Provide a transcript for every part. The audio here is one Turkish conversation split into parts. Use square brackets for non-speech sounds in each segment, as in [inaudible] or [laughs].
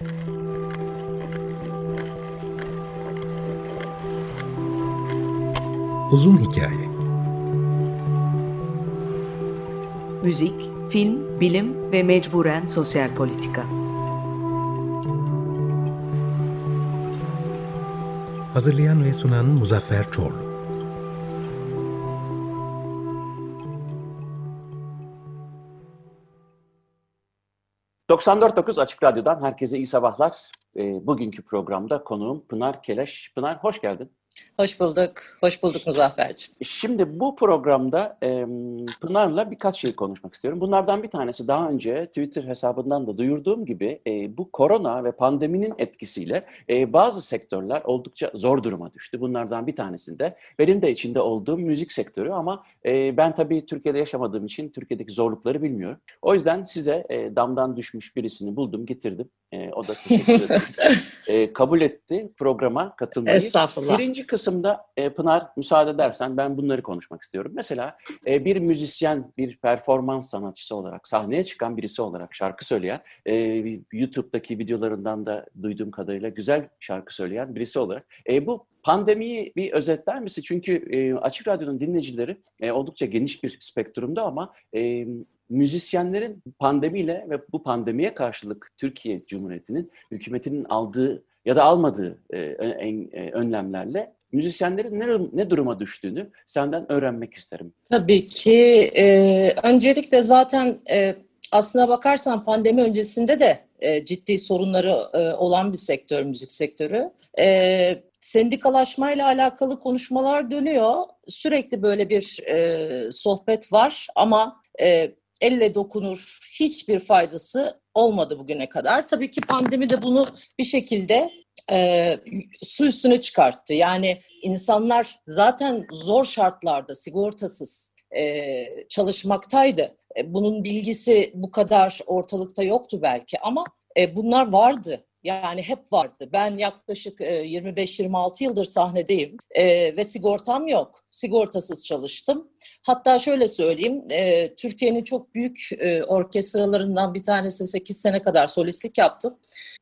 Uzun Hikaye Müzik, film, bilim ve mecburen sosyal politika. Hazırlayan ve sunan Muzaffer Çorlu. ...94.9 Açık Radyo'dan herkese iyi sabahlar. E, bugünkü programda konuğum Pınar Keleş. Pınar hoş geldin. Hoş bulduk. Hoş bulduk Muzaffer'cim. Şimdi bu programda e, Pınar'la birkaç şey konuşmak istiyorum. Bunlardan bir tanesi daha önce Twitter hesabından da duyurduğum gibi e, bu korona ve pandeminin etkisiyle e, bazı sektörler oldukça zor duruma düştü. Bunlardan bir tanesinde benim de içinde olduğum müzik sektörü ama e, ben tabii Türkiye'de yaşamadığım için Türkiye'deki zorlukları bilmiyorum. O yüzden size e, damdan düşmüş birisini buldum, getirdim. E, o da teşekkür ederim. [laughs] e, kabul etti programa katılmayı. Estağfurullah. Birinci kısımda e, Pınar müsaade edersen ben bunları konuşmak istiyorum. Mesela e, bir müzisyen, bir performans sanatçısı olarak, sahneye çıkan birisi olarak şarkı söyleyen, e, YouTube'daki videolarından da duyduğum kadarıyla güzel şarkı söyleyen birisi olarak. E, bu pandemiyi bir özetler misin? Çünkü e, Açık Radyo'nun dinleyicileri e, oldukça geniş bir spektrumda ama e, müzisyenlerin pandemiyle ve bu pandemiye karşılık Türkiye Cumhuriyeti'nin hükümetinin aldığı ya da almadığı e, en, e, önlemlerle müzisyenlerin ne, ne duruma düştüğünü senden öğrenmek isterim. Tabii ki. E, öncelikle zaten e, aslına bakarsan pandemi öncesinde de e, ciddi sorunları e, olan bir sektör, müzik sektörü. E, sendikalaşmayla alakalı konuşmalar dönüyor. Sürekli böyle bir e, sohbet var ama e, elle dokunur hiçbir faydası olmadı bugüne kadar. Tabii ki pandemi de bunu bir şekilde e, su üstüne çıkarttı. Yani insanlar zaten zor şartlarda sigortasız e, çalışmaktaydı. E, bunun bilgisi bu kadar ortalıkta yoktu belki ama e, bunlar vardı. Yani hep vardı. Ben yaklaşık 25-26 yıldır sahnedeyim e, ve sigortam yok. Sigortasız çalıştım. Hatta şöyle söyleyeyim, e, Türkiye'nin çok büyük e, orkestralarından bir tanesi 8 sene kadar solistlik yaptım.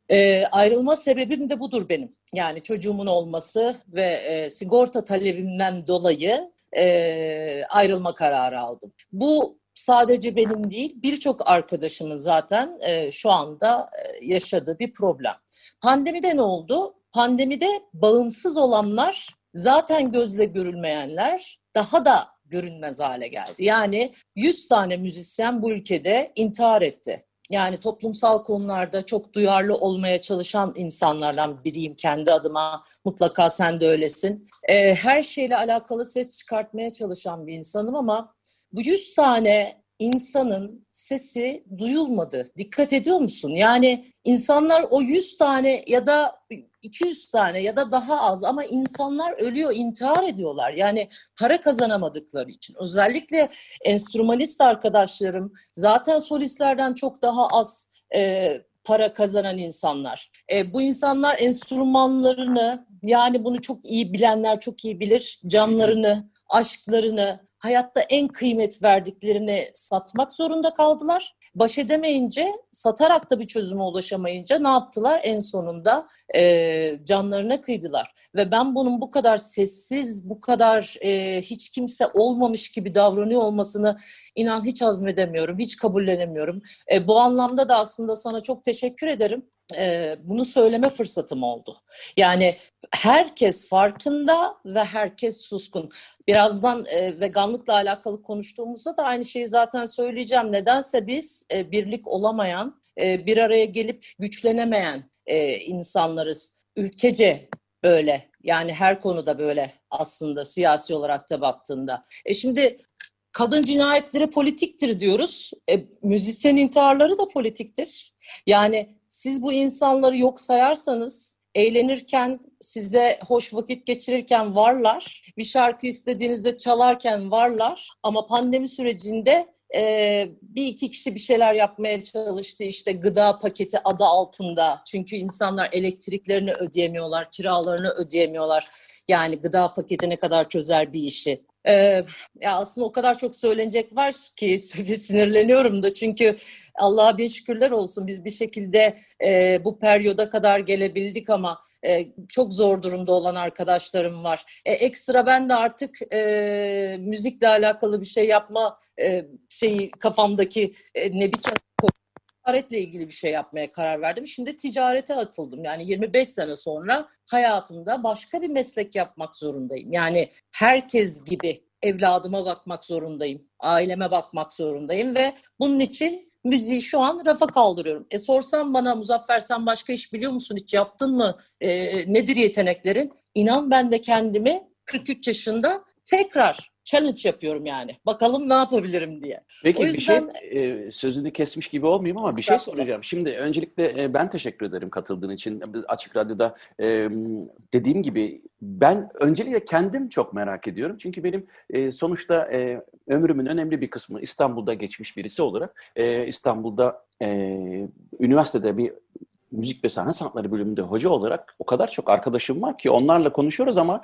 E, ayrılma sebebim de budur benim. Yani çocuğumun olması ve e, sigorta talebimden dolayı e, ayrılma kararı aldım. Bu sadece benim değil birçok arkadaşımın zaten e, şu anda e, yaşadığı bir problem. Pandemide ne oldu? Pandemide bağımsız olanlar zaten gözle görülmeyenler daha da görünmez hale geldi. Yani 100 tane müzisyen bu ülkede intihar etti. Yani toplumsal konularda çok duyarlı olmaya çalışan insanlardan biriyim kendi adıma. Mutlaka sen de öylesin. Ee, her şeyle alakalı ses çıkartmaya çalışan bir insanım ama bu 100 tane insanın sesi duyulmadı. Dikkat ediyor musun? Yani insanlar o 100 tane ya da 200 tane ya da daha az ama insanlar ölüyor, intihar ediyorlar. Yani para kazanamadıkları için. Özellikle enstrümanist arkadaşlarım zaten solistlerden çok daha az e, para kazanan insanlar. E, bu insanlar enstrümanlarını yani bunu çok iyi bilenler çok iyi bilir. Canlarını, aşklarını, hayatta en kıymet verdiklerini satmak zorunda kaldılar. Baş edemeyince, satarak da bir çözüme ulaşamayınca ne yaptılar? En sonunda e, canlarına kıydılar. Ve ben bunun bu kadar sessiz, bu kadar e, hiç kimse olmamış gibi davranıyor olmasını inan hiç hazmedemiyorum, hiç kabullenemiyorum. E, bu anlamda da aslında sana çok teşekkür ederim e, bunu söyleme fırsatım oldu. Yani herkes farkında ve herkes suskun. Birazdan e, veganlıkla alakalı konuştuğumuzda da aynı şeyi zaten söyleyeceğim. Nedense biz e, birlik olamayan, e, bir araya gelip güçlenemeyen e, insanlarız. Ülkece böyle. Yani her konuda böyle aslında siyasi olarak da baktığında. E şimdi kadın cinayetleri politiktir diyoruz. E, müzisyen intiharları da politiktir. Yani siz bu insanları yok sayarsanız eğlenirken, size hoş vakit geçirirken varlar. Bir şarkı istediğinizde çalarken varlar. Ama pandemi sürecinde e, bir iki kişi bir şeyler yapmaya çalıştı işte gıda paketi adı altında. Çünkü insanlar elektriklerini ödeyemiyorlar, kiralarını ödeyemiyorlar. Yani gıda paketi ne kadar çözer bir işi. Ee, ya aslında o kadar çok söylenecek var ki [laughs] sinirleniyorum da çünkü Allah'a bin şükürler olsun biz bir şekilde e, bu periyoda kadar gelebildik ama e, çok zor durumda olan arkadaşlarım var. E, ekstra ben de artık e, müzikle alakalı bir şey yapma e, şeyi kafamdaki e, ne bir ticaretle ilgili bir şey yapmaya karar verdim. Şimdi ticarete atıldım. Yani 25 sene sonra hayatımda başka bir meslek yapmak zorundayım. Yani herkes gibi evladıma bakmak zorundayım. Aileme bakmak zorundayım ve bunun için müziği şu an rafa kaldırıyorum. E sorsam bana Muzaffer sen başka iş biliyor musun? Hiç yaptın mı? E, nedir yeteneklerin? İnan ben de kendimi 43 yaşında tekrar challenge yapıyorum yani. Bakalım ne yapabilirim diye. Peki yüzden, bir şey e, sözünü kesmiş gibi olmayayım ama bir şey soracağım. Şimdi öncelikle e, ben teşekkür ederim katıldığın için. Açık Radyo'da e, dediğim gibi ben öncelikle kendim çok merak ediyorum. Çünkü benim e, sonuçta e, ömrümün önemli bir kısmı İstanbul'da geçmiş birisi olarak e, İstanbul'da e, üniversitede bir müzik ve sahne sanatları bölümünde hoca olarak o kadar çok arkadaşım var ki onlarla konuşuyoruz ama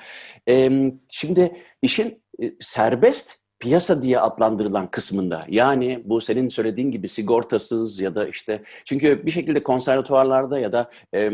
e, şimdi işin e, serbest piyasa diye adlandırılan kısmında yani bu senin söylediğin gibi sigortasız ya da işte çünkü bir şekilde konservatuvarlarda ya da e,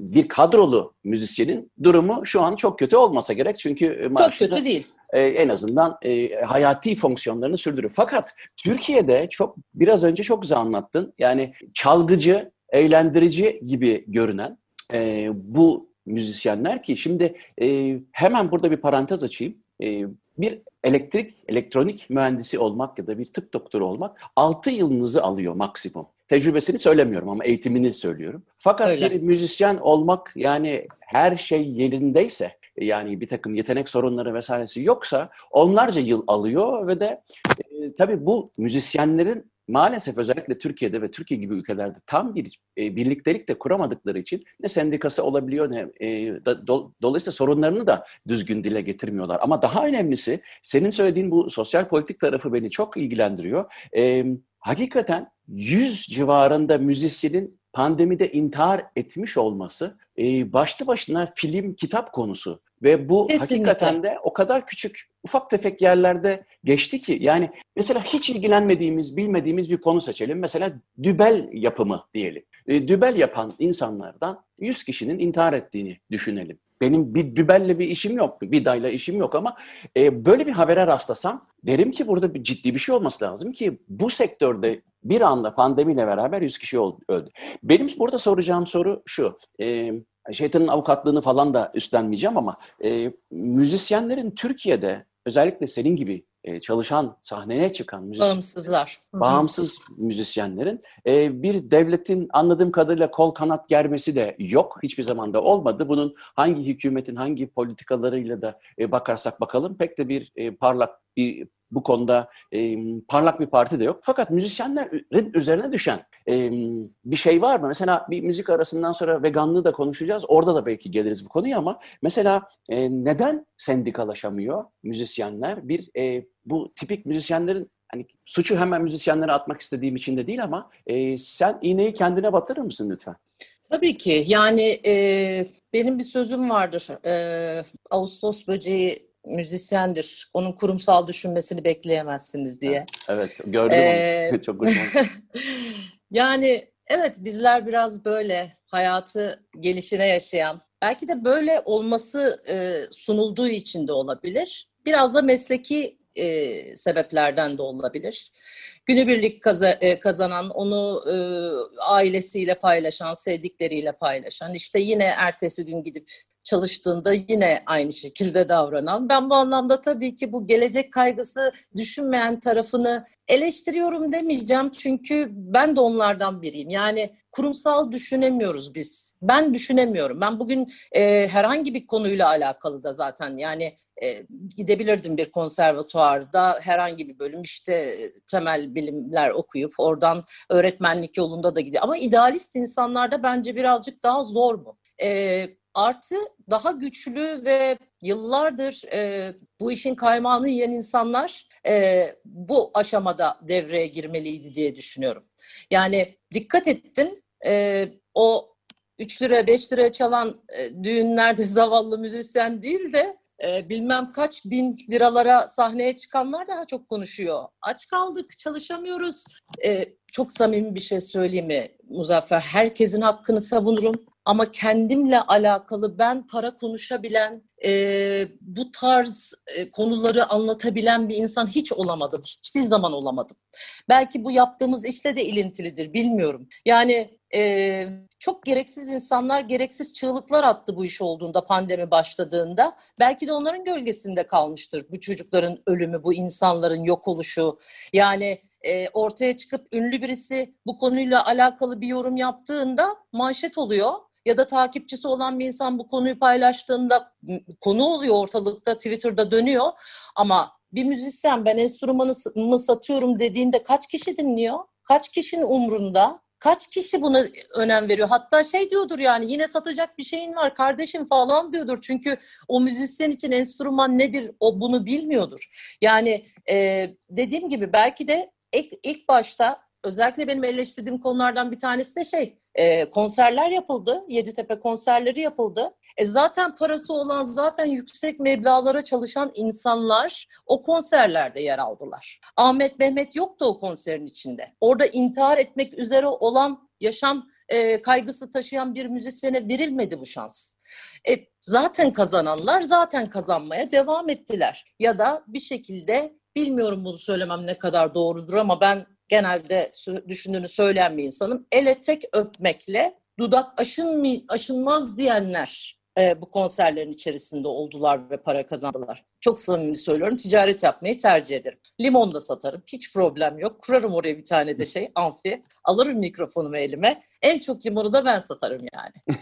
bir kadrolu müzisyenin durumu şu an çok kötü olmasa gerek çünkü çok kötü değil. E, en azından e, hayati fonksiyonlarını sürdürüyor. Fakat Türkiye'de çok biraz önce çok güzel anlattın. Yani çalgıcı, eğlendirici gibi görünen e, bu müzisyenler ki şimdi e, hemen burada bir parantez açayım. E, bir elektrik, elektronik mühendisi olmak ya da bir tıp doktoru olmak 6 yılınızı alıyor maksimum. Tecrübesini söylemiyorum ama eğitimini söylüyorum. Fakat Öyle. bir müzisyen olmak yani her şey yerindeyse yani bir takım yetenek sorunları vesairesi yoksa onlarca yıl alıyor ve de e, tabii bu müzisyenlerin maalesef özellikle Türkiye'de ve Türkiye gibi ülkelerde tam bir e, birliktelik de kuramadıkları için ne sendikası olabiliyor ne e, da, do, dolayısıyla sorunlarını da düzgün dile getirmiyorlar. Ama daha önemlisi senin söylediğin bu sosyal politik tarafı beni çok ilgilendiriyor. E, hakikaten 100 civarında müzisyenin pandemide intihar etmiş olması e, başlı başına film, kitap konusu. Ve bu Kesinlikle. hakikaten de o kadar küçük, ufak tefek yerlerde geçti ki. Yani mesela hiç ilgilenmediğimiz, bilmediğimiz bir konu seçelim. Mesela dübel yapımı diyelim. E, dübel yapan insanlardan 100 kişinin intihar ettiğini düşünelim. Benim bir dübelle bir işim yok, bir dayla işim yok ama e, böyle bir habere rastlasam derim ki burada bir ciddi bir şey olması lazım ki bu sektörde bir anda pandemiyle beraber 100 kişi öldü. Benim burada soracağım soru şu. E, şeytanın avukatlığını falan da üstlenmeyeceğim ama e, müzisyenlerin Türkiye'de özellikle senin gibi e, çalışan, sahneye çıkan müzisyen, bağımsızlar, bağımsız müzisyenlerin e, bir devletin anladığım kadarıyla kol kanat germesi de yok. Hiçbir zaman da olmadı. Bunun hangi hükümetin hangi politikalarıyla da e, bakarsak bakalım pek de bir e, parlak bir bu konuda e, parlak bir parti de yok. Fakat müzisyenlerin üzerine düşen e, bir şey var mı? Mesela bir müzik arasından sonra veganlığı da konuşacağız. Orada da belki geliriz bu konuya ama mesela e, neden sendikalaşamıyor müzisyenler? Bir e, bu tipik müzisyenlerin hani suçu hemen müzisyenlere atmak istediğim için de değil ama e, sen iğneyi kendine batırır mısın lütfen? Tabii ki. Yani e, benim bir sözüm vardır. E, Ağustos böceği müzisyendir. Onun kurumsal düşünmesini bekleyemezsiniz diye. Evet, gördüm ee, onu. Çok hoşuma [laughs] Yani evet bizler biraz böyle hayatı gelişine yaşayan, belki de böyle olması e, sunulduğu için de olabilir. Biraz da mesleki e, sebeplerden de olabilir. Günübirlik kaza, e, kazanan, onu e, ailesiyle paylaşan, sevdikleriyle paylaşan, işte yine ertesi gün gidip çalıştığında yine aynı şekilde davranan. Ben bu anlamda tabii ki bu gelecek kaygısı düşünmeyen tarafını eleştiriyorum demeyeceğim çünkü ben de onlardan biriyim. Yani kurumsal düşünemiyoruz biz. Ben düşünemiyorum. Ben bugün e, herhangi bir konuyla alakalı da zaten yani e, gidebilirdim bir konservatuarda herhangi bir bölüm işte temel bilimler okuyup oradan öğretmenlik yolunda da gidiyor. Ama idealist insanlarda bence birazcık daha zor bu. E, Artı daha güçlü ve yıllardır e, bu işin kaymağını yiyen insanlar e, bu aşamada devreye girmeliydi diye düşünüyorum. Yani dikkat ettim e, o 3 lira 5 lira çalan e, düğünlerde [laughs] zavallı müzisyen değil de e, bilmem kaç bin liralara sahneye çıkanlar daha çok konuşuyor. Aç kaldık, çalışamıyoruz. E, çok samimi bir şey söyleyeyim mi Muzaffer? Herkesin hakkını savunurum. Ama kendimle alakalı ben para konuşabilen, e, bu tarz e, konuları anlatabilen bir insan hiç olamadım. Hiçbir zaman olamadım. Belki bu yaptığımız işle de ilintilidir, bilmiyorum. Yani e, çok gereksiz insanlar gereksiz çığlıklar attı bu iş olduğunda, pandemi başladığında. Belki de onların gölgesinde kalmıştır bu çocukların ölümü, bu insanların yok oluşu. Yani e, ortaya çıkıp ünlü birisi bu konuyla alakalı bir yorum yaptığında manşet oluyor ya da takipçisi olan bir insan bu konuyu paylaştığında konu oluyor ortalıkta, Twitter'da dönüyor. Ama bir müzisyen ben enstrümanımı satıyorum dediğinde kaç kişi dinliyor? Kaç kişinin umrunda? Kaç kişi buna önem veriyor? Hatta şey diyordur yani yine satacak bir şeyin var kardeşim falan diyordur. Çünkü o müzisyen için enstrüman nedir o bunu bilmiyordur. Yani e, dediğim gibi belki de ilk, ilk başta özellikle benim eleştirdiğim konulardan bir tanesi de şey e, konserler yapıldı. Yeditepe konserleri yapıldı. E, zaten parası olan, zaten yüksek meblalara çalışan insanlar o konserlerde yer aldılar. Ahmet Mehmet yoktu o konserin içinde. Orada intihar etmek üzere olan yaşam e, kaygısı taşıyan bir müzisyene verilmedi bu şans. E, zaten kazananlar zaten kazanmaya devam ettiler. Ya da bir şekilde bilmiyorum bunu söylemem ne kadar doğrudur ama ben genelde düşündüğünü söyleyen bir insanım. Ele tek öpmekle dudak aşın aşınmaz diyenler e, bu konserlerin içerisinde oldular ve para kazandılar. Çok samimi söylüyorum. Ticaret yapmayı tercih ederim. Limon da satarım. Hiç problem yok. Kurarım oraya bir tane de şey amfi. Alırım mikrofonumu elime. En çok limonu da ben satarım yani.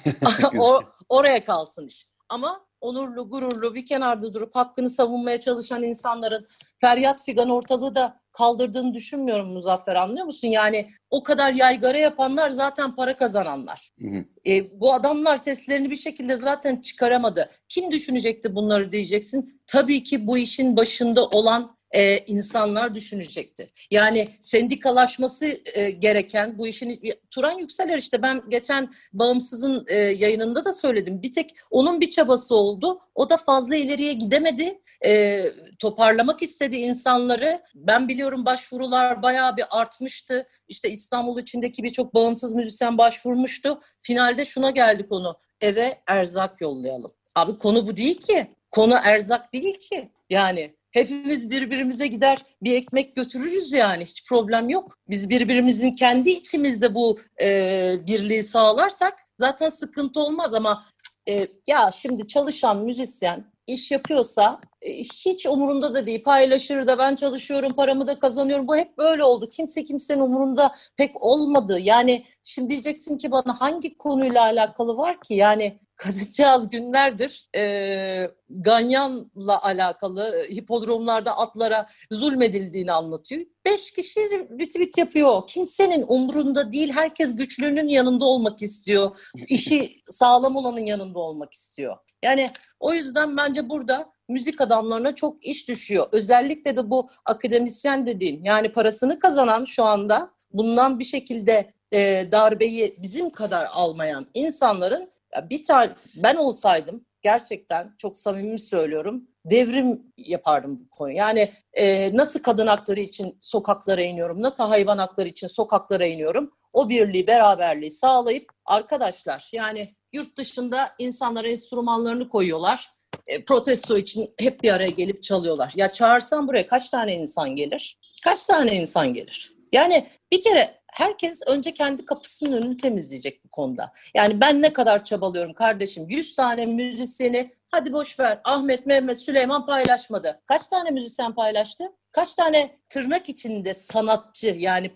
[laughs] [laughs] o, oraya kalsın iş. Ama onurlu, gururlu bir kenarda durup hakkını savunmaya çalışan insanların feryat figan ortalığı da kaldırdığını düşünmüyorum Muzaffer anlıyor musun? Yani o kadar yaygara yapanlar zaten para kazananlar. Hı hı. E, bu adamlar seslerini bir şekilde zaten çıkaramadı. Kim düşünecekti bunları diyeceksin. Tabii ki bu işin başında olan e, insanlar düşünecekti. Yani sendikalaşması e, gereken bu işin Turan Yükseler işte ben geçen Bağımsız'ın e, yayınında da söyledim. Bir tek onun bir çabası oldu. O da fazla ileriye gidemedi. E, toparlamak istedi insanları. Ben biliyorum başvurular bayağı bir artmıştı. İşte İstanbul içindeki birçok bağımsız müzisyen başvurmuştu. Finalde şuna geldi konu. Eve erzak yollayalım. Abi konu bu değil ki. Konu erzak değil ki. Yani Hepimiz birbirimize gider bir ekmek götürürüz yani hiç problem yok. Biz birbirimizin kendi içimizde bu e, birliği sağlarsak zaten sıkıntı olmaz ama e, ya şimdi çalışan müzisyen iş yapıyorsa hiç umurunda da değil. Paylaşır da ben çalışıyorum, paramı da kazanıyorum. Bu hep böyle oldu. Kimse kimsenin umurunda pek olmadı. Yani şimdi diyeceksin ki bana hangi konuyla alakalı var ki? Yani kadıncağız günlerdir e, Ganyan'la alakalı hipodromlarda atlara zulmedildiğini anlatıyor. Beş kişi retweet yapıyor. Kimsenin umrunda değil. Herkes güçlünün yanında olmak istiyor. İşi sağlam olanın yanında olmak istiyor. Yani o yüzden bence burada müzik adamlarına çok iş düşüyor. Özellikle de bu akademisyen dediğin yani parasını kazanan şu anda bundan bir şekilde e, darbeyi bizim kadar almayan insanların bir tane ben olsaydım gerçekten çok samimi söylüyorum devrim yapardım bu konu. Yani e, nasıl kadın hakları için sokaklara iniyorum, nasıl hayvan hakları için sokaklara iniyorum. O birliği, beraberliği sağlayıp arkadaşlar yani yurt dışında insanlar enstrümanlarını koyuyorlar. E, protesto için hep bir araya gelip çalıyorlar. Ya çağırsan buraya kaç tane insan gelir? Kaç tane insan gelir? Yani bir kere herkes önce kendi kapısının önünü temizleyecek bu konuda. Yani ben ne kadar çabalıyorum kardeşim 100 tane müzisyeni hadi boş ver Ahmet, Mehmet, Süleyman paylaşmadı. Kaç tane müzisyen paylaştı? Kaç tane tırnak içinde sanatçı yani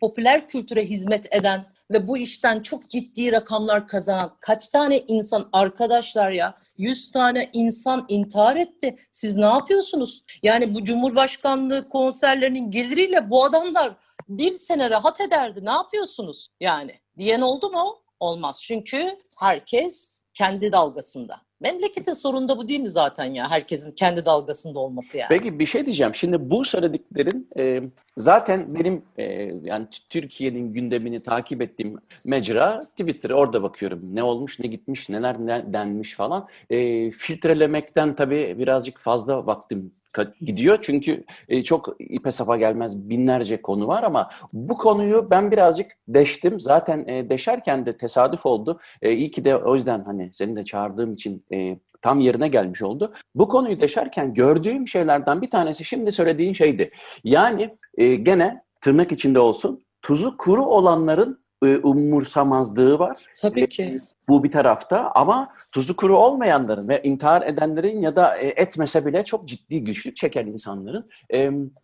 popüler kültüre hizmet eden ve bu işten çok ciddi rakamlar kazanan kaç tane insan arkadaşlar ya 100 tane insan intihar etti. Siz ne yapıyorsunuz? Yani bu Cumhurbaşkanlığı konserlerinin geliriyle bu adamlar bir sene rahat ederdi. Ne yapıyorsunuz yani? Diyen oldu mu? olmaz. Çünkü herkes kendi dalgasında. Memleketin sorunu da bu değil mi zaten ya? Herkesin kendi dalgasında olması yani. Peki bir şey diyeceğim. Şimdi bu söylediklerin e, zaten benim e, yani Türkiye'nin gündemini takip ettiğim mecra Twitter. Orada bakıyorum. Ne olmuş, ne gitmiş, neler ne denmiş falan. E, filtrelemekten tabii birazcık fazla vaktim gidiyor. Çünkü e, çok ipe sapa gelmez binlerce konu var ama bu konuyu ben birazcık deştim. Zaten e, deşerken de tesadüf oldu. E, iyi ki de o yüzden hani seni de çağırdığım için e, tam yerine gelmiş oldu. Bu konuyu deşerken gördüğüm şeylerden bir tanesi şimdi söylediğin şeydi. Yani e, gene tırnak içinde olsun tuzu kuru olanların e, umursamazlığı var. Tabii ki. Bu bir tarafta ama tuzu kuru olmayanların ve intihar edenlerin ya da e, etmese bile çok ciddi güçlük çeken insanların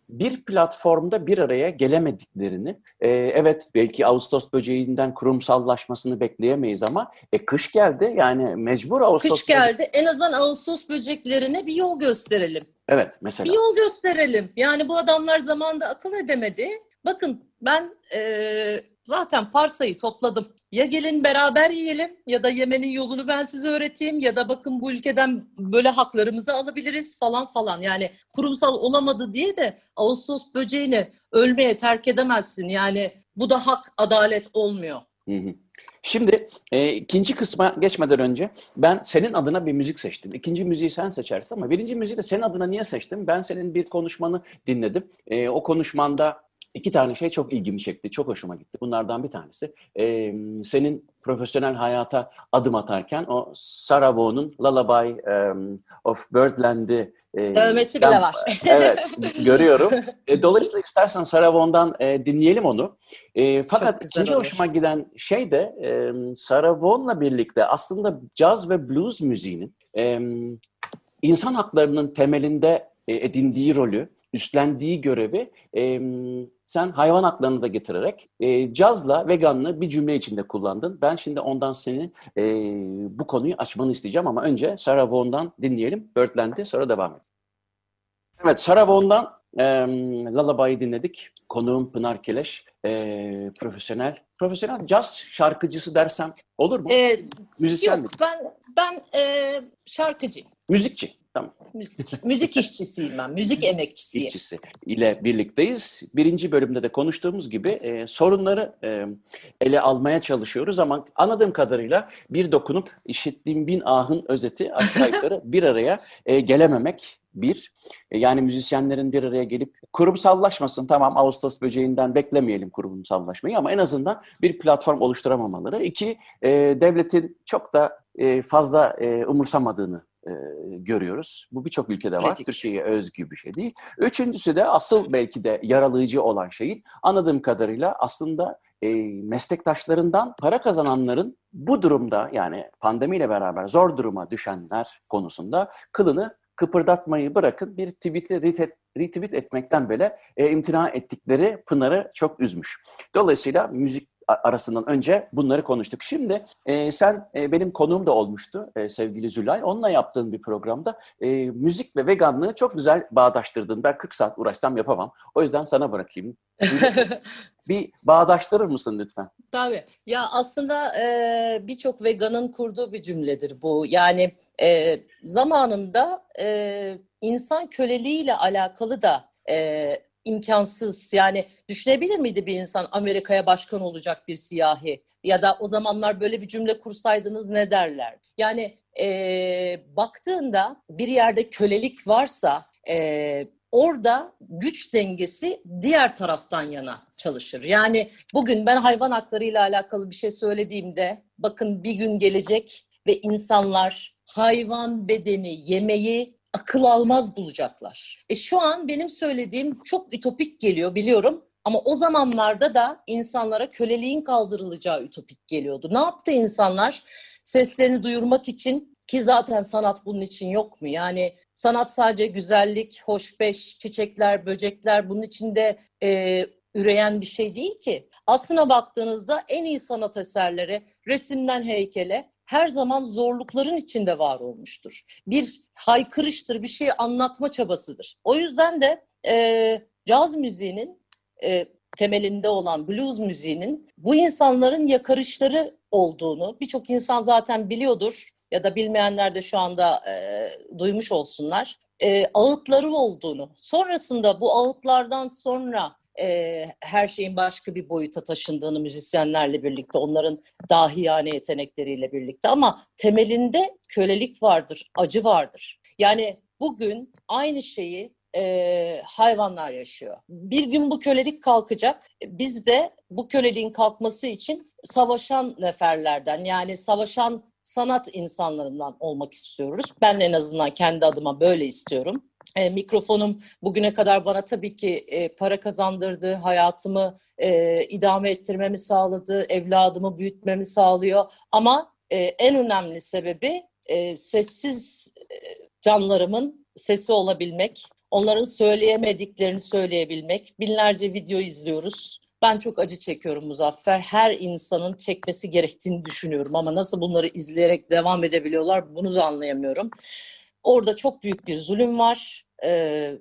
bir platformda bir araya gelemediklerini, e, evet belki Ağustos böceğinden kurumsallaşmasını bekleyemeyiz ama e, kış geldi yani mecbur Ağustos Kış geldi en azından Ağustos böceklerine bir yol gösterelim. Evet mesela. Bir yol gösterelim. Yani bu adamlar zamanda akıl edemedi. Bakın ben e, zaten parsayı topladım. Ya gelin beraber yiyelim ya da yemenin yolunu ben size öğreteyim ya da bakın bu ülkeden böyle haklarımızı alabiliriz falan falan. Yani kurumsal olamadı diye de Ağustos böceğini ölmeye terk edemezsin. Yani bu da hak, adalet olmuyor. Hı hı. Şimdi e, ikinci kısma geçmeden önce ben senin adına bir müzik seçtim. İkinci müziği sen seçersin ama birinci müziği de senin adına niye seçtim? Ben senin bir konuşmanı dinledim. E, o konuşmanda İki tane şey çok ilgimi çekti, çok hoşuma gitti. Bunlardan bir tanesi e, senin profesyonel hayata adım atarken o Sarah Vaughan'un Lullaby um, of Birdland'i e, Dövmesi bile var. [laughs] evet, görüyorum. [laughs] E, dolayısıyla istersen Sarah Vaughan'dan e, dinleyelim onu. E, fakat ikinci olur. hoşuma giden şey de e, Sarah Vaughan'la birlikte aslında caz ve blues müziğinin e, insan haklarının temelinde e, edindiği rolü, üstlendiği görevi e, sen hayvan haklarını da getirerek e, cazla veganlığı bir cümle içinde kullandın. Ben şimdi ondan seni e, bu konuyu açmanı isteyeceğim ama önce Sarah Vaughan'dan dinleyelim. Birdland'i sonra devam edelim. Evet Sarah Vaughan'dan e, Lullaby'yi dinledik. Konuğum Pınar Keleş, e, profesyonel profesyonel caz şarkıcısı dersem olur mu? Ee, Müzisyen yok, mi? ben ben e, şarkıcıyım. Müzikçi. Tamam. Müzik, müzik işçisiyim ben, müzik emekçisiyim. İşçisi ile birlikteyiz. Birinci bölümde de konuştuğumuz gibi e, sorunları e, ele almaya çalışıyoruz ama anladığım kadarıyla bir dokunup işittiğim bin ahın özeti aşağı [laughs] yukarı bir araya e, gelememek bir. E, yani müzisyenlerin bir araya gelip kurumsallaşmasın tamam Ağustos böceğinden beklemeyelim kurumsallaşmayı ama en azından bir platform oluşturamamaları. İki, e, devletin çok da e, fazla e, umursamadığını e, görüyoruz. Bu birçok ülkede var. Pratik. Türkiye'ye özgü bir şey değil. Üçüncüsü de asıl belki de yaralayıcı olan şeyin anladığım kadarıyla aslında e, meslektaşlarından para kazananların bu durumda yani pandemiyle beraber zor duruma düşenler konusunda kılını kıpırdatmayı bırakın bir tweet'i retweet, retweet etmekten bile e, imtina ettikleri Pınar'ı çok üzmüş. Dolayısıyla müzik arasından önce bunları konuştuk. Şimdi e, sen e, benim konuğum da olmuştu e, sevgili Zülay. Onunla yaptığın bir programda e, müzik ve veganlığı çok güzel bağdaştırdın. Ben 40 saat uğraşsam yapamam. O yüzden sana bırakayım. [laughs] bir bağdaştırır mısın lütfen? Tabii. Ya aslında e, birçok veganın kurduğu bir cümledir bu. Yani e, zamanında e, insan köleliğiyle alakalı da e, imkansız. Yani düşünebilir miydi bir insan Amerika'ya başkan olacak bir siyahi? Ya da o zamanlar böyle bir cümle kursaydınız ne derler? Yani e, baktığında bir yerde kölelik varsa e, orada güç dengesi diğer taraftan yana çalışır. Yani bugün ben hayvan hakları ile alakalı bir şey söylediğimde bakın bir gün gelecek ve insanlar hayvan bedeni yemeyi akıl almaz bulacaklar. E şu an benim söylediğim çok ütopik geliyor biliyorum. Ama o zamanlarda da insanlara köleliğin kaldırılacağı ütopik geliyordu. Ne yaptı insanlar? Seslerini duyurmak için ki zaten sanat bunun için yok mu? Yani sanat sadece güzellik, hoşbeş, çiçekler, böcekler bunun içinde e, üreyen bir şey değil ki. Aslına baktığınızda en iyi sanat eserleri resimden heykele her zaman zorlukların içinde var olmuştur. Bir haykırıştır, bir şeyi anlatma çabasıdır. O yüzden de e, caz müziğinin e, temelinde olan blues müziğinin bu insanların yakarışları olduğunu birçok insan zaten biliyordur ya da bilmeyenler de şu anda e, duymuş olsunlar. E, ağıtları olduğunu, sonrasında bu ağıtlardan sonra e, her şeyin başka bir boyuta taşındığını müzisyenlerle birlikte, onların dahiyane yetenekleriyle birlikte ama temelinde kölelik vardır, acı vardır. Yani bugün aynı şeyi e, hayvanlar yaşıyor. Bir gün bu kölelik kalkacak. Biz de bu köleliğin kalkması için savaşan neferlerden yani savaşan sanat insanlarından olmak istiyoruz. Ben en azından kendi adıma böyle istiyorum. E, mikrofonum bugüne kadar bana tabii ki e, para kazandırdı, hayatımı e, idame ettirmemi sağladı, evladımı büyütmemi sağlıyor. Ama e, en önemli sebebi e, sessiz e, canlarımın sesi olabilmek, onların söyleyemediklerini söyleyebilmek. Binlerce video izliyoruz. Ben çok acı çekiyorum Muzaffer. Her insanın çekmesi gerektiğini düşünüyorum ama nasıl bunları izleyerek devam edebiliyorlar bunu da anlayamıyorum. Orada çok büyük bir zulüm var,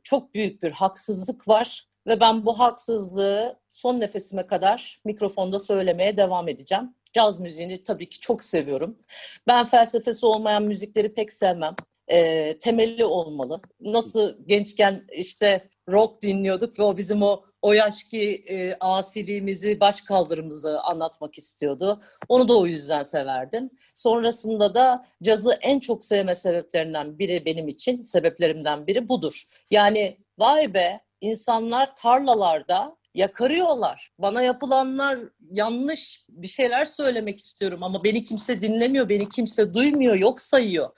çok büyük bir haksızlık var ve ben bu haksızlığı son nefesime kadar mikrofonda söylemeye devam edeceğim. Caz müziğini tabii ki çok seviyorum. Ben felsefesi olmayan müzikleri pek sevmem e, temeli olmalı. Nasıl gençken işte rock dinliyorduk ve o bizim o o yaşki e, asiliğimizi, baş kaldırımızı anlatmak istiyordu. Onu da o yüzden severdim. Sonrasında da cazı en çok sevme sebeplerinden biri benim için, sebeplerimden biri budur. Yani vay be insanlar tarlalarda yakarıyorlar. Bana yapılanlar yanlış bir şeyler söylemek istiyorum ama beni kimse dinlemiyor, beni kimse duymuyor, yok sayıyor.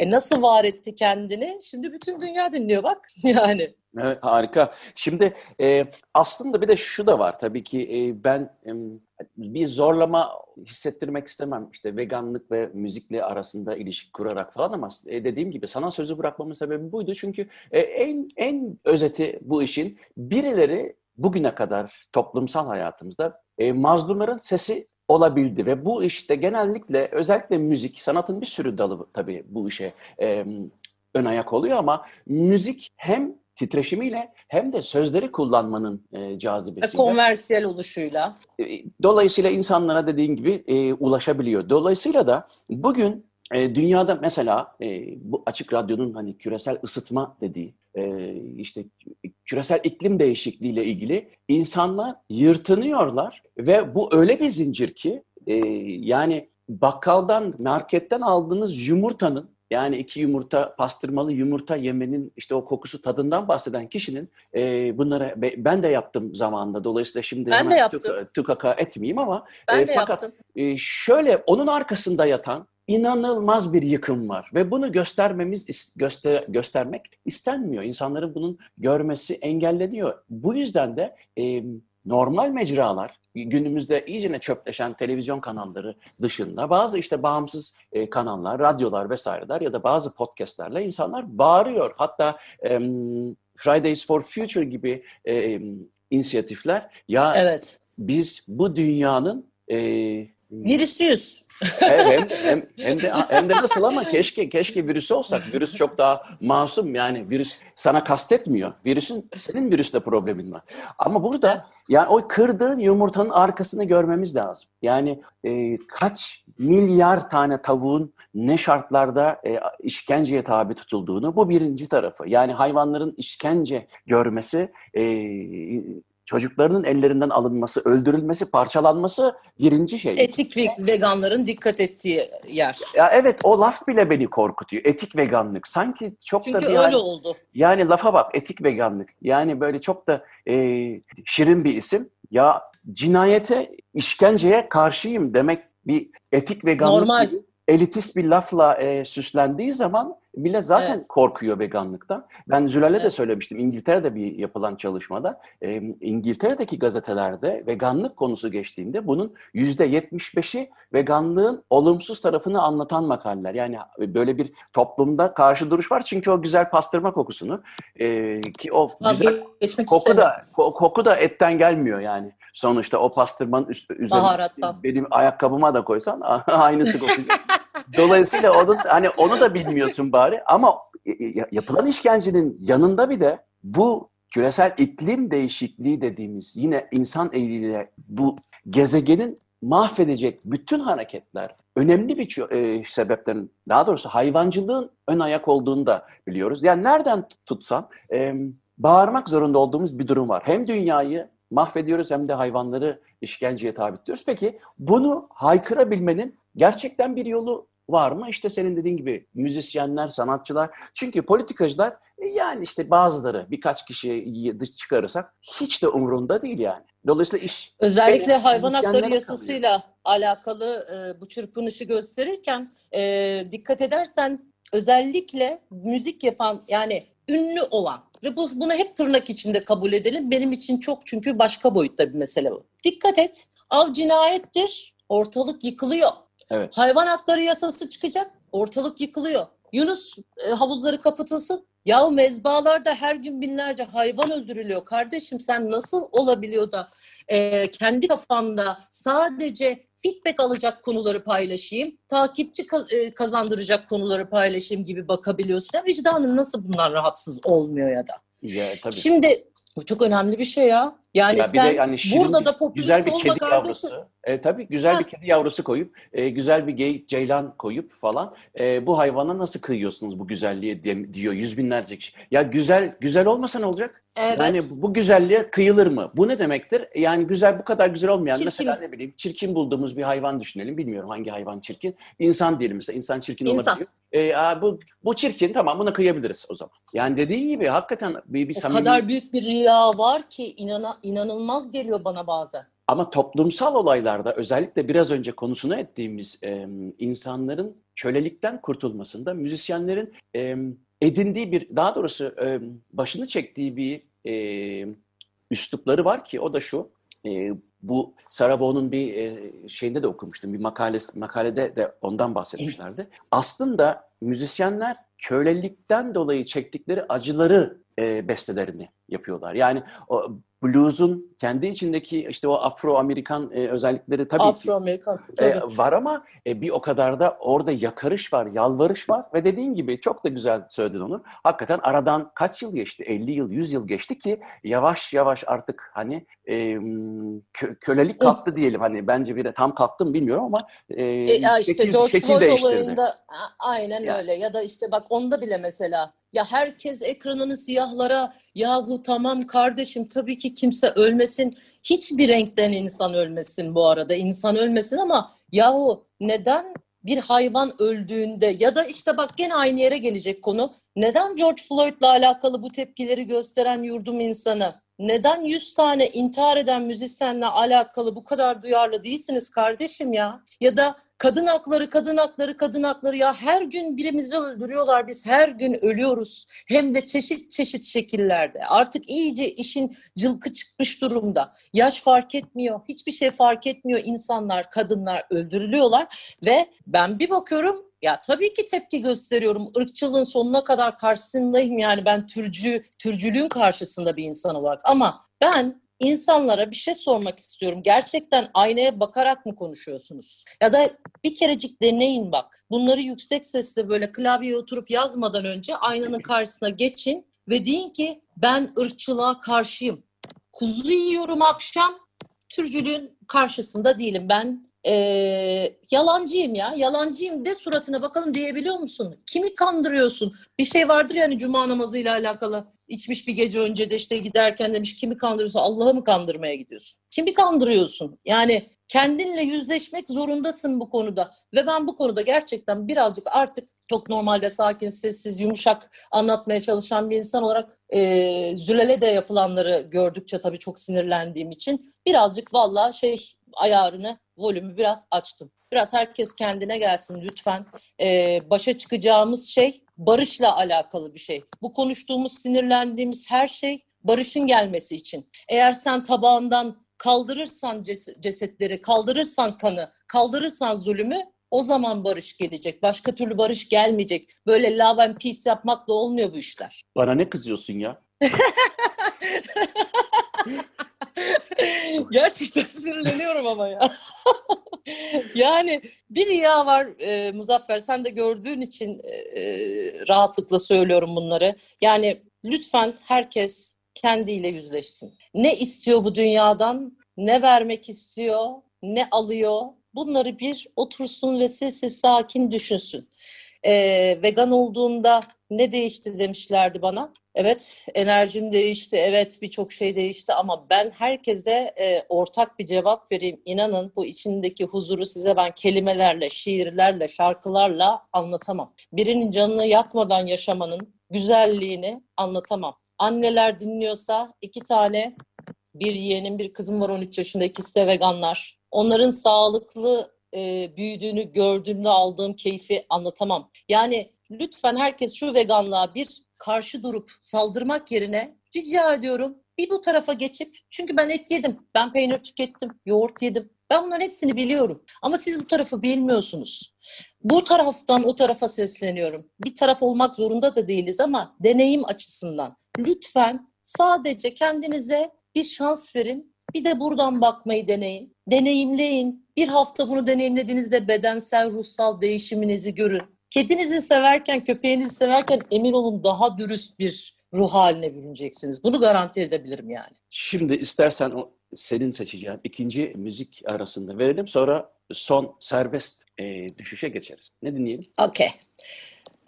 E nasıl var etti kendini? Şimdi bütün dünya dinliyor bak [laughs] yani. Evet harika. Şimdi e, aslında bir de şu da var tabii ki e, ben e, bir zorlama hissettirmek istemem. İşte veganlık ve müzikle arasında ilişki kurarak falan ama e, dediğim gibi sana sözü bırakmamın sebebi buydu. Çünkü e, en en özeti bu işin birileri bugüne kadar toplumsal hayatımızda e, mazlumların sesi olabildi ve bu işte genellikle özellikle müzik, sanatın bir sürü dalı tabii bu işe e, ön ayak oluyor ama müzik hem titreşimiyle hem de sözleri kullanmanın e, cazibesiyle. Konversiyel oluşuyla. E, dolayısıyla insanlara dediğin gibi e, ulaşabiliyor. Dolayısıyla da bugün e, dünyada mesela e, bu açık radyonun hani küresel ısıtma dediği e, işte küresel iklim değişikliği ile ilgili insanlar yırtınıyorlar ve bu öyle bir zincir ki e, yani bakkaldan, marketten aldığınız yumurtanın yani iki yumurta, pastırmalı yumurta yemenin işte o kokusu tadından bahseden kişinin e, bunlara ben de yaptım zamanında. Dolayısıyla şimdi ben de yaptım. Tuk, tukaka etmeyeyim ama ben e, de fakat yaptım. E, şöyle onun arkasında yatan inanılmaz bir yıkım var ve bunu göstermemiz göster, göstermek istenmiyor. İnsanların bunun görmesi engelleniyor. Bu yüzden de e, normal mecralar günümüzde iyicene çöpleşen televizyon kanalları dışında bazı işte bağımsız e, kanallar, radyolar vesaireler ya da bazı podcastlerle insanlar bağırıyor. Hatta e, Fridays for Future gibi e, inisiyatifler ya evet. biz bu dünyanın e, virüslüyüz evet, hem, hem, hem, de, hem de nasıl ama keşke keşke virüs olsak. Virüs çok daha masum yani virüs sana kastetmiyor. Virüsün senin virüsle problemin var. Ama burada yani o kırdığın yumurtanın arkasını görmemiz lazım. Yani e, kaç milyar tane tavuğun ne şartlarda e, işkenceye tabi tutulduğunu bu birinci tarafı. Yani hayvanların işkence görmesi e, çocuklarının ellerinden alınması, öldürülmesi, parçalanması birinci şey. Etik ve veganların dikkat ettiği yer. Ya evet o laf bile beni korkutuyor. Etik veganlık. Sanki çok Çünkü da bir öyle oldu. Yani lafa bak etik veganlık. Yani böyle çok da e, şirin bir isim. Ya cinayete, işkenceye karşıyım demek bir etik veganlık Normal. gibi elitist bir lafla e, süslendiği zaman millet zaten evet. korkuyor veganlıktan. Ben Zülal'e evet. de söylemiştim. İngiltere'de bir yapılan çalışmada e, İngiltere'deki gazetelerde veganlık konusu geçtiğinde bunun yüzde 75'i veganlığın olumsuz tarafını anlatan makaleler. Yani böyle bir toplumda karşı duruş var. Çünkü o güzel pastırma kokusunu e, ki o güzel koku da, koku da etten gelmiyor yani. Sonuçta o pastırmanın üst, üzerine benim ayakkabıma da koysan aynısı kokuyor. [laughs] Dolayısıyla onu, hani onu da bilmiyorsun bari ama yapılan işkencenin yanında bir de bu küresel iklim değişikliği dediğimiz yine insan eliyle bu gezegenin mahvedecek bütün hareketler önemli bir e, sebepten daha doğrusu hayvancılığın ön ayak olduğunu da biliyoruz. Yani nereden tutsan e, bağırmak zorunda olduğumuz bir durum var. Hem dünyayı mahvediyoruz hem de hayvanları işkenceye tabi tutuyoruz. Peki bunu haykırabilmenin gerçekten bir yolu var mı? İşte senin dediğin gibi müzisyenler, sanatçılar. Çünkü politikacılar e, yani işte bazıları birkaç kişiyi dış çıkarırsak hiç de umurunda değil yani. Dolayısıyla iş... Özellikle evet, hayvan hakları yasasıyla kalıyor. alakalı e, bu çırpınışı gösterirken e, dikkat edersen özellikle müzik yapan yani ünlü olan ve bu, bunu hep tırnak içinde kabul edelim. Benim için çok çünkü başka boyutta bir mesele bu. Dikkat et, av cinayettir, ortalık yıkılıyor. Evet. Hayvan hakları yasası çıkacak, ortalık yıkılıyor. Yunus e, havuzları kapatılsın. Ya mezbalarda her gün binlerce hayvan öldürülüyor. Kardeşim sen nasıl olabiliyor da e, kendi kafanda sadece feedback alacak konuları paylaşayım, takipçi e, kazandıracak konuları paylaşayım gibi bakabiliyorsun. Ya vicdanın nasıl bundan rahatsız olmuyor ya da. Ya, tabii. Şimdi bu çok önemli bir şey ya. Yani ya sen yani burada da popülist güzel bir kedi yavrusu. E, tabii güzel bir kedi yavrusu koyup, e, güzel bir geyik, ceylan koyup falan e, bu hayvana nasıl kıyıyorsunuz bu güzelliğe diyor yüz binlerce kişi. Ya güzel güzel olmasa ne olacak? Evet. Yani bu güzelliğe kıyılır mı? Bu ne demektir? Yani güzel bu kadar güzel olmayan çirkin. mesela ne bileyim çirkin bulduğumuz bir hayvan düşünelim. Bilmiyorum hangi hayvan çirkin. İnsan diyelim mesela. insan çirkin İnsan. olabilir. E, a, bu, bu çirkin tamam buna kıyabiliriz o zaman. Yani dediğin gibi hakikaten bir, bir o samimi... kadar büyük bir riya var ki inana, inanılmaz geliyor bana bazen. Ama toplumsal olaylarda özellikle biraz önce konusunu ettiğimiz e, insanların kölelikten kurtulmasında müzisyenlerin e, edindiği bir daha doğrusu e, başını çektiği bir e, üslupları var ki o da şu e, bu Sarabo'nun bir e, şeyinde de okumuştum. Bir makalesi, makalede de ondan bahsetmişlerdi. Aslında müzisyenler kölelikten dolayı çektikleri acıları e, bestelerini yapıyorlar. Yani o blues'un kendi içindeki işte o Afro-Amerikan e, özellikleri tabii Afro-Amerikan e, var ama e, bir o kadar da orada yakarış var, yalvarış var ve dediğin gibi çok da güzel söyledin onu. Hakikaten aradan kaç yıl geçti? 50 yıl, 100 yıl geçti ki yavaş yavaş artık hani e, kö, kölelik kalktı diyelim. Hani bence bir de tam kalktı mı bilmiyorum ama e, e, işte şekil, George şekil Floyd değiştirdi. olayında aynen yani. öyle ya da işte bak onda bile mesela ya herkes ekranını siyahlara tamam kardeşim tabii ki kimse ölmesin. Hiçbir renkten insan ölmesin bu arada. insan ölmesin ama yahu neden bir hayvan öldüğünde ya da işte bak gene aynı yere gelecek konu. Neden George Floyd'la alakalı bu tepkileri gösteren yurdum insanı neden 100 tane intihar eden müzisyenle alakalı bu kadar duyarlı değilsiniz kardeşim ya? Ya da kadın hakları, kadın hakları, kadın hakları ya her gün birimizi öldürüyorlar biz her gün ölüyoruz. Hem de çeşit çeşit şekillerde. Artık iyice işin cılkı çıkmış durumda. Yaş fark etmiyor, hiçbir şey fark etmiyor. İnsanlar, kadınlar öldürülüyorlar ve ben bir bakıyorum ya tabii ki tepki gösteriyorum. Irkçılığın sonuna kadar karşısındayım yani ben türcü, türcülüğün karşısında bir insan olarak. Ama ben insanlara bir şey sormak istiyorum. Gerçekten aynaya bakarak mı konuşuyorsunuz? Ya da bir kerecik deneyin bak. Bunları yüksek sesle böyle klavyeye oturup yazmadan önce aynanın karşısına geçin ve deyin ki ben ırkçılığa karşıyım. Kuzu yiyorum akşam, türcülüğün karşısında değilim. Ben e, yalancıyım ya, yalancıyım de suratına bakalım diyebiliyor musun? Kimi kandırıyorsun? Bir şey vardır yani cuma namazıyla alakalı. İçmiş bir gece önce de işte giderken demiş kimi kandırıyorsun? Allah'ı mı kandırmaya gidiyorsun? Kimi kandırıyorsun? Yani kendinle yüzleşmek zorundasın bu konuda. Ve ben bu konuda gerçekten birazcık artık çok normalde sakin, sessiz, yumuşak anlatmaya çalışan bir insan olarak e, Zülale de yapılanları gördükçe tabii çok sinirlendiğim için birazcık valla şey ayarını, volümü biraz açtım. Biraz herkes kendine gelsin lütfen. Ee, başa çıkacağımız şey barışla alakalı bir şey. Bu konuştuğumuz, sinirlendiğimiz her şey barışın gelmesi için. Eğer sen tabağından kaldırırsan cesetleri, kaldırırsan kanı, kaldırırsan zulümü o zaman barış gelecek. Başka türlü barış gelmeyecek. Böyle love and peace yapmakla olmuyor bu işler. Bana ne kızıyorsun ya? [laughs] [laughs] Gerçekten sinirleniyorum ama ya. [laughs] yani bir riya var e, Muzaffer sen de gördüğün için e, rahatlıkla söylüyorum bunları. Yani lütfen herkes kendiyle yüzleşsin. Ne istiyor bu dünyadan, ne vermek istiyor, ne alıyor. Bunları bir otursun ve sessiz sakin düşünsün. Ee, vegan olduğunda ne değişti demişlerdi bana. Evet enerjim değişti, evet birçok şey değişti ama ben herkese e, ortak bir cevap vereyim. İnanın bu içindeki huzuru size ben kelimelerle, şiirlerle, şarkılarla anlatamam. Birinin canını yakmadan yaşamanın güzelliğini anlatamam. Anneler dinliyorsa iki tane bir yeğenim bir kızım var 13 yaşında ikisi de veganlar. Onların sağlıklı e, büyüdüğünü gördüğümde aldığım keyfi anlatamam. Yani lütfen herkes şu veganlığa bir karşı durup saldırmak yerine rica ediyorum bir bu tarafa geçip çünkü ben et yedim, ben peynir tükettim, yoğurt yedim. Ben bunların hepsini biliyorum. Ama siz bu tarafı bilmiyorsunuz. Bu taraftan o tarafa sesleniyorum. Bir taraf olmak zorunda da değiliz ama deneyim açısından lütfen sadece kendinize bir şans verin. Bir de buradan bakmayı deneyin. Deneyimleyin. Bir hafta bunu deneyimlediğinizde bedensel, ruhsal değişiminizi görün. Kedinizi severken, köpeğinizi severken emin olun daha dürüst bir ruh haline bürüneceksiniz. Bunu garanti edebilirim yani. Şimdi istersen o senin seçeceğin ikinci müzik arasında verelim. Sonra son serbest e, düşüşe geçeriz. Ne dinleyelim? Okey.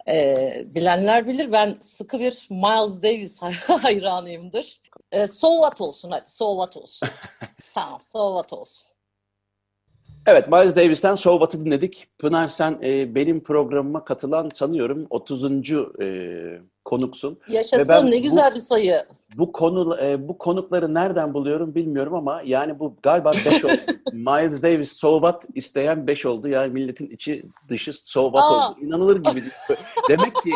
Ee, bilenler bilir ben sıkı bir Miles Davis [laughs] hayranıyımdır. Ee, so what olsun hadi so what olsun. [laughs] tamam so what olsun. Evet, Miles Davis'ten So What'ı dinledik. Pınar sen e, benim programıma katılan sanıyorum 30. E, konuksun. Yaşasın ne güzel bu, bir sayı. Bu konu e, bu konukları nereden buluyorum bilmiyorum ama yani bu galiba 5 oldu. [laughs] Miles Davis So What isteyen 5 oldu. Yani milletin içi dışı So What Aa. oldu. İnanılır gibi. değil. demek ki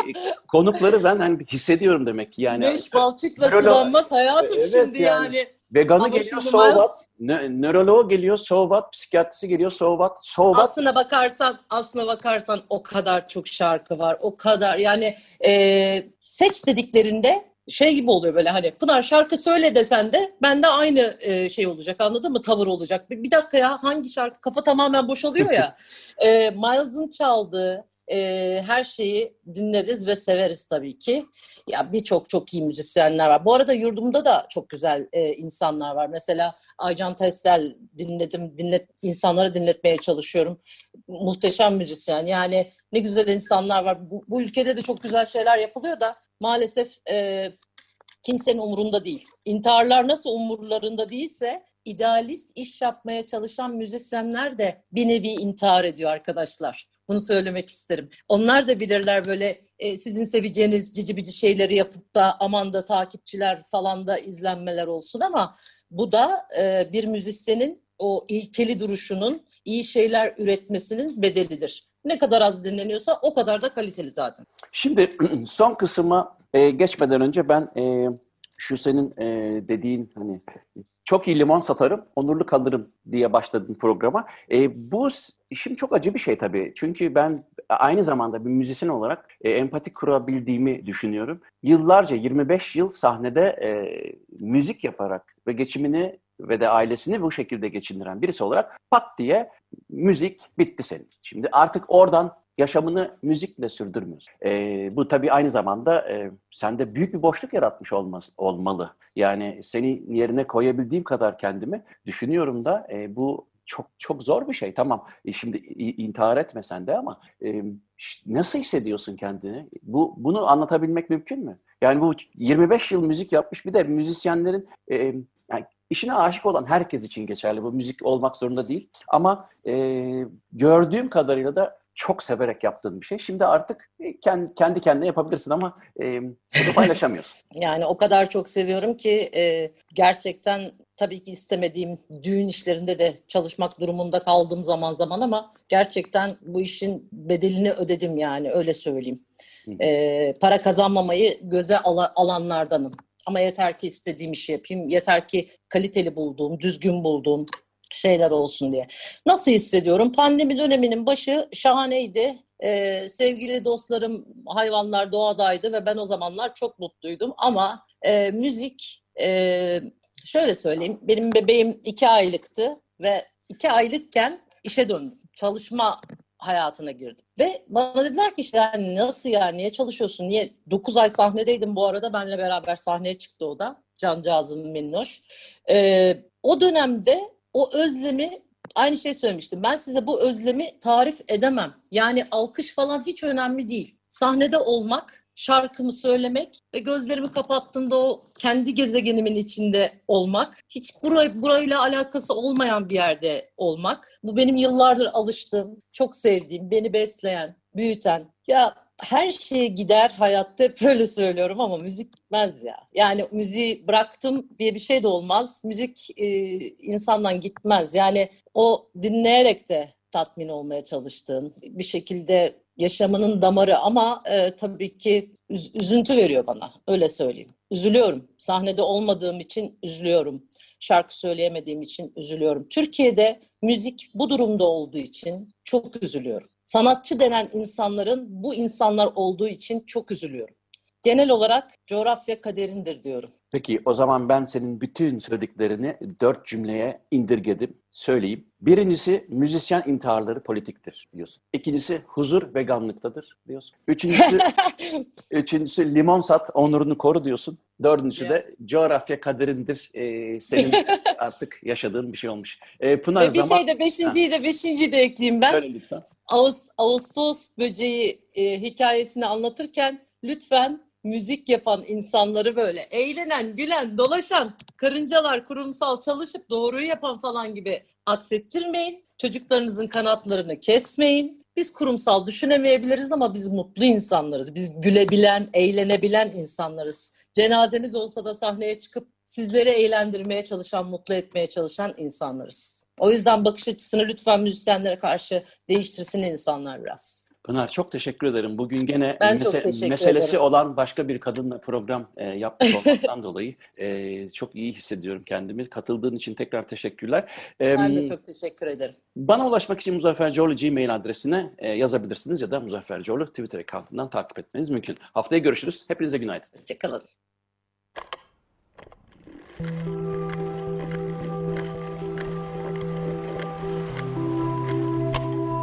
konukları ben hani hissediyorum demek ki. Yani Beş balçıkla sıvanmaz hayatım Evet, şimdi yani. yani. Veganı Ama geliyor So Miles- What, nö- nöroloğu geliyor So What, psikiyatrisi geliyor So What, So What. Aslına bakarsan, aslına bakarsan o kadar çok şarkı var. O kadar yani e, seç dediklerinde şey gibi oluyor böyle hani Pınar şarkı söyle desen de bende aynı e, şey olacak anladın mı? Tavır olacak. Bir, bir dakika ya hangi şarkı? Kafa tamamen boşalıyor ya. [laughs] e, Miles'ın çaldığı e, her şeyi dinleriz ve severiz tabii ki. Ya birçok çok iyi müzisyenler var. Bu arada yurdumda da çok güzel e, insanlar var. Mesela Aycan Testel dinledim, dinlet insanlara dinletmeye çalışıyorum. Muhteşem müzisyen. Yani ne güzel insanlar var. Bu, bu ülkede de çok güzel şeyler yapılıyor da maalesef e, kimsenin umurunda değil. İntiharlar nasıl umurlarında değilse idealist iş yapmaya çalışan müzisyenler de bir nevi intihar ediyor arkadaşlar. Bunu söylemek isterim. Onlar da bilirler böyle e, sizin seveceğiniz cici bici şeyleri yapıp da aman da takipçiler falan da izlenmeler olsun ama bu da e, bir müzisyenin o ilkeli duruşunun iyi şeyler üretmesinin bedelidir. Ne kadar az dinleniyorsa o kadar da kaliteli zaten. Şimdi [clears throat] son kısma e, geçmeden önce ben e, şu senin e, dediğin hani çok iyi limon satarım, onurlu kalırım diye başladım programa. E, bu işim çok acı bir şey tabii. Çünkü ben aynı zamanda bir müzisyen olarak e, empati kurabildiğimi düşünüyorum. Yıllarca, 25 yıl sahnede e, müzik yaparak ve geçimini ve de ailesini bu şekilde geçindiren birisi olarak pat diye müzik bitti senin. Şimdi artık oradan yaşamını müzikle sürdürmüyorsun. Ee, bu tabii aynı zamanda e, sende büyük bir boşluk yaratmış olmaz, olmalı. Yani seni yerine koyabildiğim kadar kendimi düşünüyorum da e, bu çok çok zor bir şey. Tamam e, şimdi intihar etme sen de ama e, nasıl hissediyorsun kendini? Bu Bunu anlatabilmek mümkün mü? Yani bu 25 yıl müzik yapmış bir de müzisyenlerin e, yani işine aşık olan herkes için geçerli. Bu müzik olmak zorunda değil. Ama e, gördüğüm kadarıyla da çok severek yaptığın bir şey. Şimdi artık e, kendi, kendi kendine yapabilirsin ama e, bunu paylaşamıyorsun. [laughs] Yani o kadar çok seviyorum ki e, gerçekten tabii ki istemediğim düğün işlerinde de çalışmak durumunda kaldığım zaman zaman ama gerçekten bu işin bedelini ödedim yani öyle söyleyeyim. E, para kazanmamayı göze ala- alanlardanım. Ama yeter ki istediğim işi yapayım. Yeter ki kaliteli bulduğum, düzgün bulduğum şeyler olsun diye. Nasıl hissediyorum? Pandemi döneminin başı şahaneydi. Ee, sevgili dostlarım hayvanlar doğadaydı ve ben o zamanlar çok mutluydum. Ama e, müzik e, şöyle söyleyeyim benim bebeğim iki aylıktı ve iki aylıkken işe döndüm. Çalışma hayatına girdim. Ve bana dediler ki işte yani nasıl yani niye çalışıyorsun? Niye? 9 ay sahnedeydim bu arada benle beraber sahneye çıktı o da. cancağızım minnoş. E, o dönemde o özlemi aynı şey söylemiştim. Ben size bu özlemi tarif edemem. Yani alkış falan hiç önemli değil. Sahnede olmak, şarkımı söylemek ve gözlerimi kapattığımda o kendi gezegenimin içinde olmak, hiç burayı, burayla alakası olmayan bir yerde olmak. Bu benim yıllardır alıştığım, çok sevdiğim, beni besleyen, büyüten. Ya her şeye gider hayatta hep böyle söylüyorum ama müzik gitmez ya. Yani müziği bıraktım diye bir şey de olmaz. Müzik e, insandan gitmez. Yani o dinleyerek de tatmin olmaya çalıştığın bir şekilde yaşamının damarı ama e, tabii ki üz- üzüntü veriyor bana öyle söyleyeyim. Üzülüyorum. Sahnede olmadığım için üzülüyorum. Şarkı söyleyemediğim için üzülüyorum. Türkiye'de müzik bu durumda olduğu için çok üzülüyorum. Sanatçı denen insanların bu insanlar olduğu için çok üzülüyorum. Genel olarak coğrafya kaderindir diyorum. Peki o zaman ben senin bütün söylediklerini dört cümleye indirgedim, söyleyeyim. Birincisi müzisyen intiharları politiktir diyorsun. İkincisi huzur veganlıktadır diyorsun. Üçüncüsü, [laughs] üçüncüsü limon sat onurunu koru diyorsun. Dördüncüsü de coğrafya kaderindir. Ee, senin [laughs] artık yaşadığın bir şey olmuş. Ee, Pınar Ve bir zaman... şey de beşinciyi de beşinciyi de ekleyeyim ben. Söyle lütfen. Ağustos, böceği e, hikayesini anlatırken lütfen müzik yapan insanları böyle eğlenen, gülen, dolaşan, karıncalar kurumsal çalışıp doğruyu yapan falan gibi aksettirmeyin. Çocuklarınızın kanatlarını kesmeyin. Biz kurumsal düşünemeyebiliriz ama biz mutlu insanlarız. Biz gülebilen, eğlenebilen insanlarız. Cenazemiz olsa da sahneye çıkıp sizleri eğlendirmeye çalışan, mutlu etmeye çalışan insanlarız. O yüzden bakış açısını lütfen müzisyenlere karşı değiştirsin insanlar biraz. Pınar çok teşekkür ederim. Bugün gene Ben çok teşekkür meselesi ederim. olan başka bir kadınla program e, yapmış olmaktan [laughs] dolayı e, çok iyi hissediyorum kendimi. Katıldığın için tekrar teşekkürler. E, Ben de çok teşekkür ederim. Bana ulaşmak için Muzaffer Coğlu Gmail adresine e, yazabilirsiniz ya da Muzaffer Coğlu Twitter account'undan takip etmeniz mümkün. Haftaya görüşürüz. Hepinize günaydın. Hoşçakalın.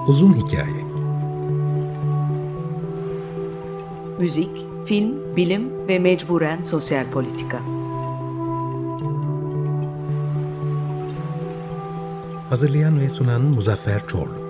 Uzun Hikaye Müzik, film, bilim ve mecburen sosyal politika. Hazırlayan ve sunan Muzaffer Çorlu